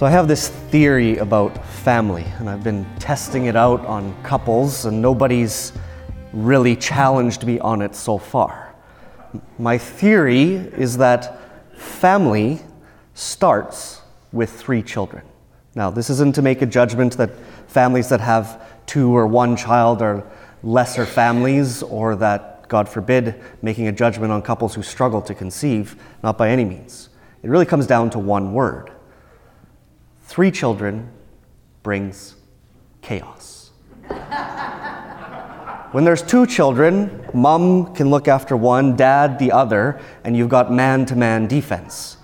So, I have this theory about family, and I've been testing it out on couples, and nobody's really challenged me on it so far. My theory is that family starts with three children. Now, this isn't to make a judgment that families that have two or one child are lesser families, or that, God forbid, making a judgment on couples who struggle to conceive, not by any means. It really comes down to one word three children brings chaos. when there's two children, mom can look after one, dad the other, and you've got man to man defense.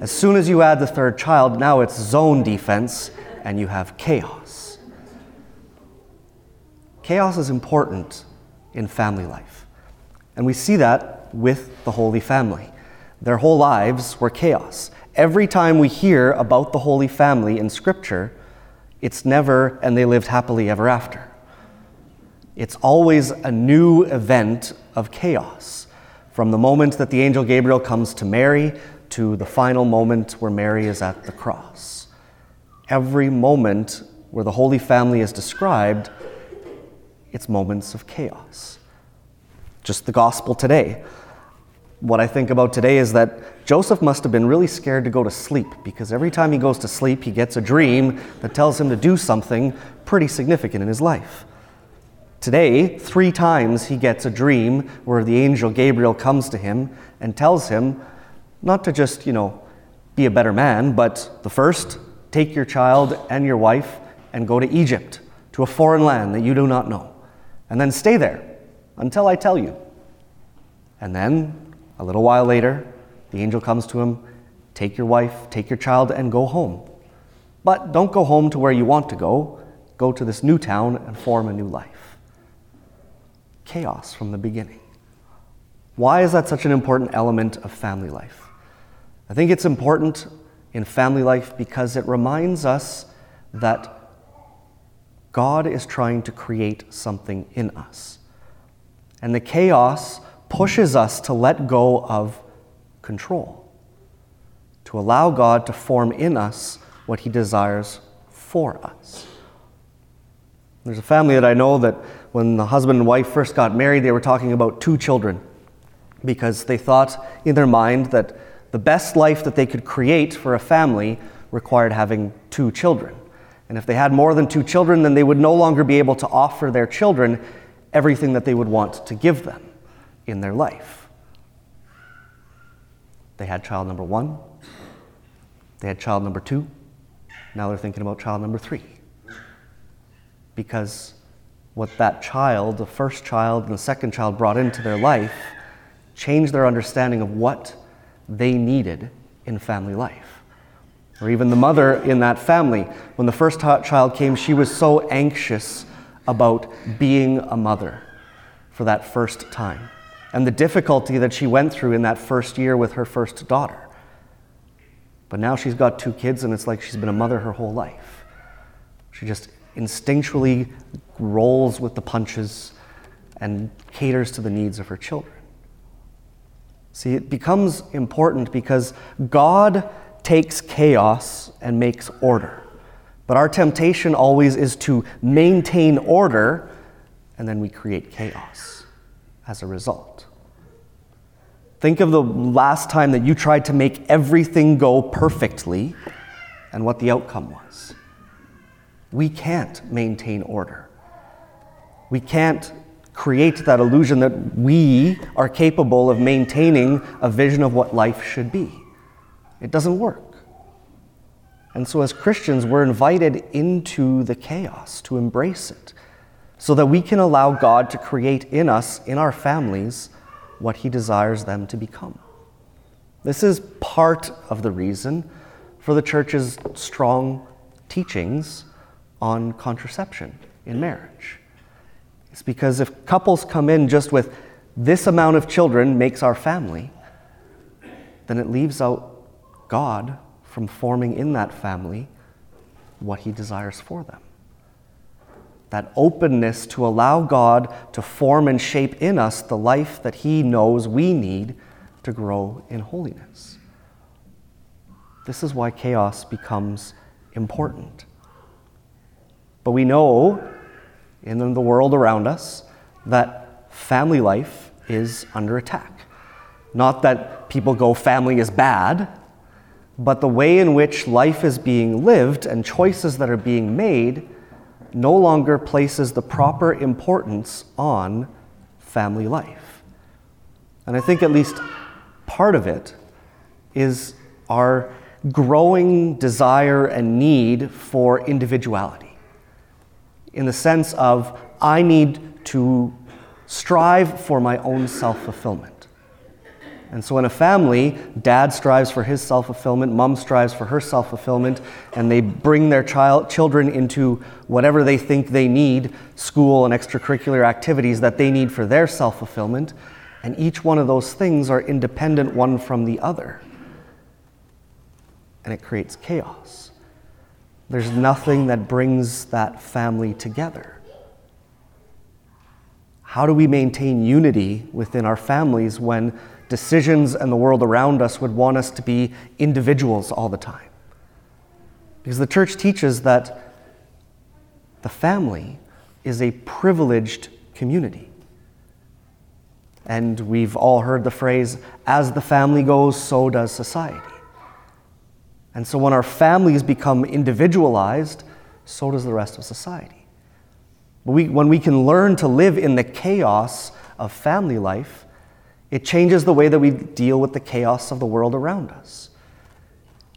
As soon as you add the third child, now it's zone defense, and you have chaos. Chaos is important in family life. And we see that with the Holy Family. Their whole lives were chaos every time we hear about the Holy Family in Scripture, it's never, and they lived happily ever after. It's always a new event of chaos. From the moment that the angel Gabriel comes to Mary to the final moment where Mary is at the cross. Every moment where the Holy Family is described, it's moments of chaos. Just the gospel today what I think about today is that Joseph must have been really scared to go to sleep because every time he goes to sleep, he gets a dream that tells him to do something pretty significant in his life. Today, three times he gets a dream where the angel Gabriel comes to him and tells him not to just, you know, be a better man, but the first, take your child and your wife and go to Egypt, to a foreign land that you do not know, and then stay there until I tell you. And then a little while later, the angel comes to him Take your wife, take your child, and go home. But don't go home to where you want to go. Go to this new town and form a new life. Chaos from the beginning. Why is that such an important element of family life? I think it's important in family life because it reminds us that God is trying to create something in us. And the chaos pushes us to let go of control, to allow God to form in us what He desires for us. There's a family that I know that when the husband and wife first got married, they were talking about two children because they thought in their mind that the best life that they could create for a family required having two children. And if they had more than two children, then they would no longer be able to offer their children everything that they would want to give them in their life. They had child number one, they had child number two, now they're thinking about child number three. Because what that child, the first child and the second child, brought into their life changed their understanding of what they needed in family life. Or even the mother in that family, when the first child came, she was so anxious about being a mother for that first time and the difficulty that she went through in that first year with her first daughter. But now she's got two kids, and it's like she's been a mother her whole life. She just instinctually rolls with the punches and caters to the needs of her children. See, it becomes important because God takes chaos and makes order. But our temptation always is to maintain order, and then we create chaos as a result. Think of the last time that you tried to make everything go perfectly and what the outcome was. We can't maintain order. We can't create that illusion that we are capable of maintaining a vision of what life should be. It doesn't work. And so, as Christians, we're invited into the chaos to embrace it so that we can allow God to create in us, in our families, what He desires them to become. This is part of the reason for the church's strong teachings on contraception in marriage. It's because if couples come in just with this amount of children makes our family, then it leaves out God from forming in that family what He desires for them that openness to allow God to form and shape in us the life that He knows we need to grow in holiness. this is why chaos becomes important. But we know in the world around us that family life is under attack. Not that people go, family is bad, but the way in which life is being lived and choices that are being made no longer places the proper importance on family life. And I think at least part of it is our growing desire and need for individuality. In the sense of, I need to strive for my own self fulfillment. And so in a family, dad strives for his self fulfillment, mom strives for her self fulfillment, and they bring their child, children into whatever they think they need school and extracurricular activities that they need for their self fulfillment. And each one of those things are independent one from the other. And it creates chaos. There's nothing that brings that family together. How do we maintain unity within our families when decisions and the world around us would want us to be individuals all the time. Because the church teaches that the family is a privileged community. And we've all heard the phrase, as the family goes, so does society. And so when our families become individualized, so does the rest of society. But we, when we can learn to live in the chaos of family life, it changes the way that we deal with the chaos of the world around us.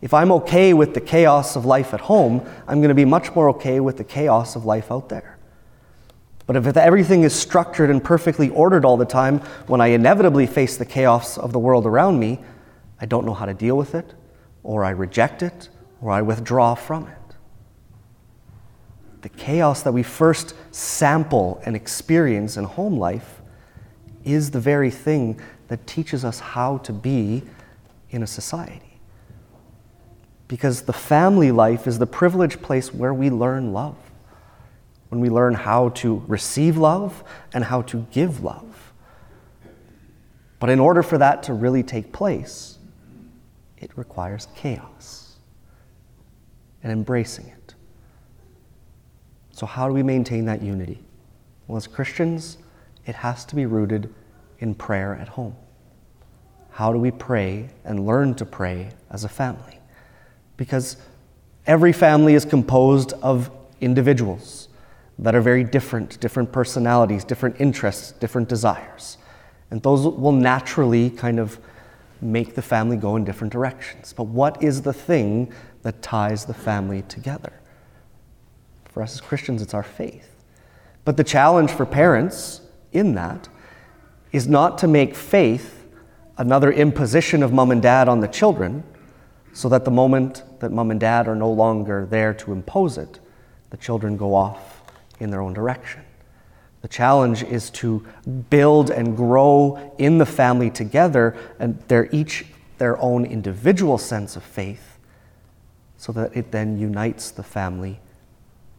If I'm okay with the chaos of life at home, I'm going to be much more okay with the chaos of life out there. But if everything is structured and perfectly ordered all the time, when I inevitably face the chaos of the world around me, I don't know how to deal with it, or I reject it, or I withdraw from it. The chaos that we first sample and experience in home life is the very thing that teaches us how to be in a society. Because the family life is the privileged place where we learn love, when we learn how to receive love and how to give love. But in order for that to really take place, it requires chaos and embracing it. So, how do we maintain that unity? Well, as Christians, it has to be rooted in prayer at home. How do we pray and learn to pray as a family? Because every family is composed of individuals that are very different, different personalities, different interests, different desires. And those will naturally kind of make the family go in different directions. But what is the thing that ties the family together? For us as Christians, it's our faith. But the challenge for parents in that is not to make faith another imposition of mom and dad on the children, so that the moment that mom and dad are no longer there to impose it, the children go off in their own direction. The challenge is to build and grow in the family together, and they're each their own individual sense of faith, so that it then unites the family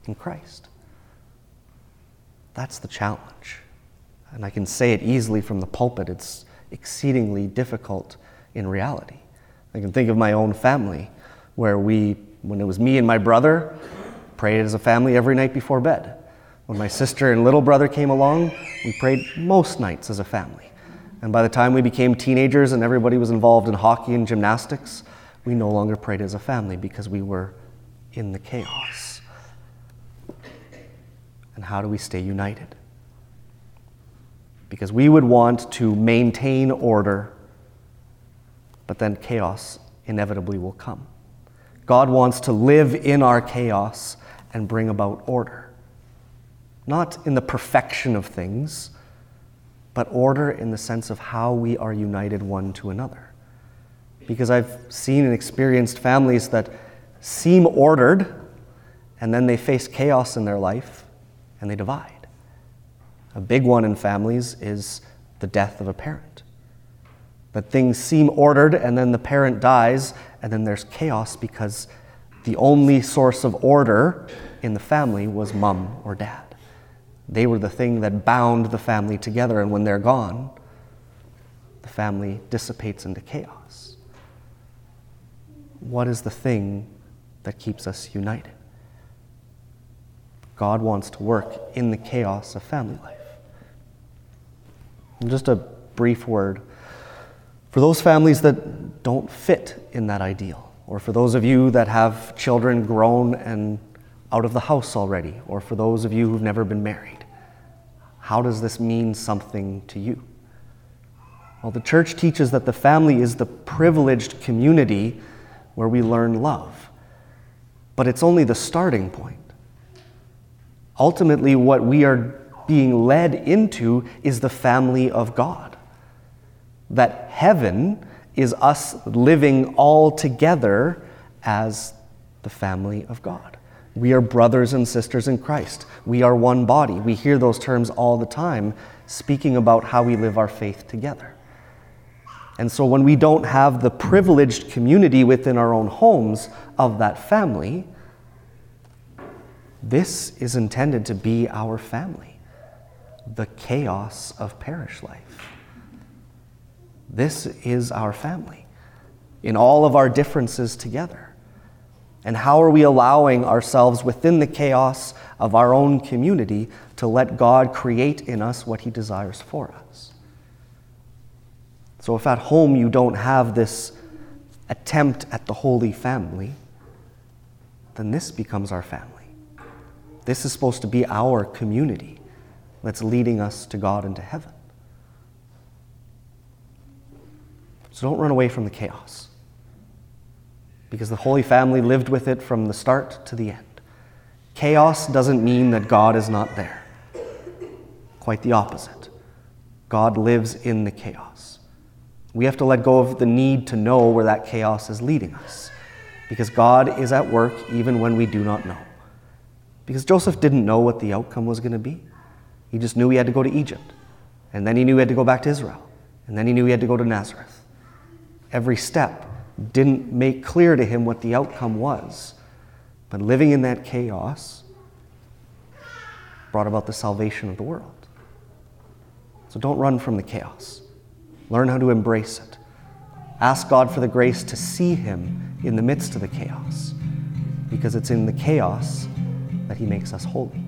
in Christ. That's the challenge. And I can say it easily from the pulpit. It's exceedingly difficult in reality. I can think of my own family, where we, when it was me and my brother, prayed as a family every night before bed. When my sister and little brother came along, we prayed most nights as a family. And by the time we became teenagers and everybody was involved in hockey and gymnastics, we no longer prayed as a family because we were in the chaos. And how do we stay united? Because we would want to maintain order, but then chaos inevitably will come. God wants to live in our chaos and bring about order. Not in the perfection of things, but order in the sense of how we are united one to another. Because I've seen and experienced families that seem ordered, and then they face chaos in their life and they divide. A big one in families is the death of a parent. That things seem ordered and then the parent dies, and then there's chaos because the only source of order in the family was mom or dad. They were the thing that bound the family together, and when they're gone, the family dissipates into chaos. what is the thing that keeps us united? God wants to work in the chaos of family life. Just a brief word for those families that don't fit in that ideal, or for those of you that have children grown and out of the house already, or for those of you who've never been married, how does this mean something to you? Well, the church teaches that the family is the privileged community where we learn love. But it's only the starting point. Ultimately, what we are being led into is the family of God. That heaven is us living all together as the family of God. We are brothers and sisters in Christ. We are one body. We hear those terms all the time, speaking about how we live our faith together. And so, when we don't have the privileged community within our own homes of that family, this is intended to be our family, the chaos of parish life. This is our family in all of our differences together. And how are we allowing ourselves within the chaos of our own community to let God create in us what He desires for us? So, if at home you don't have this attempt at the Holy Family, then this becomes our family. This is supposed to be our community that's leading us to God and to heaven. So don't run away from the chaos. Because the Holy Family lived with it from the start to the end. Chaos doesn't mean that God is not there. Quite the opposite. God lives in the chaos. We have to let go of the need to know where that chaos is leading us because God is at work even when we do not know. Because Joseph didn't know what the outcome was going to be. He just knew he had to go to Egypt. And then he knew he had to go back to Israel. And then he knew he had to go to Nazareth. Every step didn't make clear to him what the outcome was. But living in that chaos brought about the salvation of the world. So don't run from the chaos. Learn how to embrace it. Ask God for the grace to see Him in the midst of the chaos, because it's in the chaos that He makes us holy.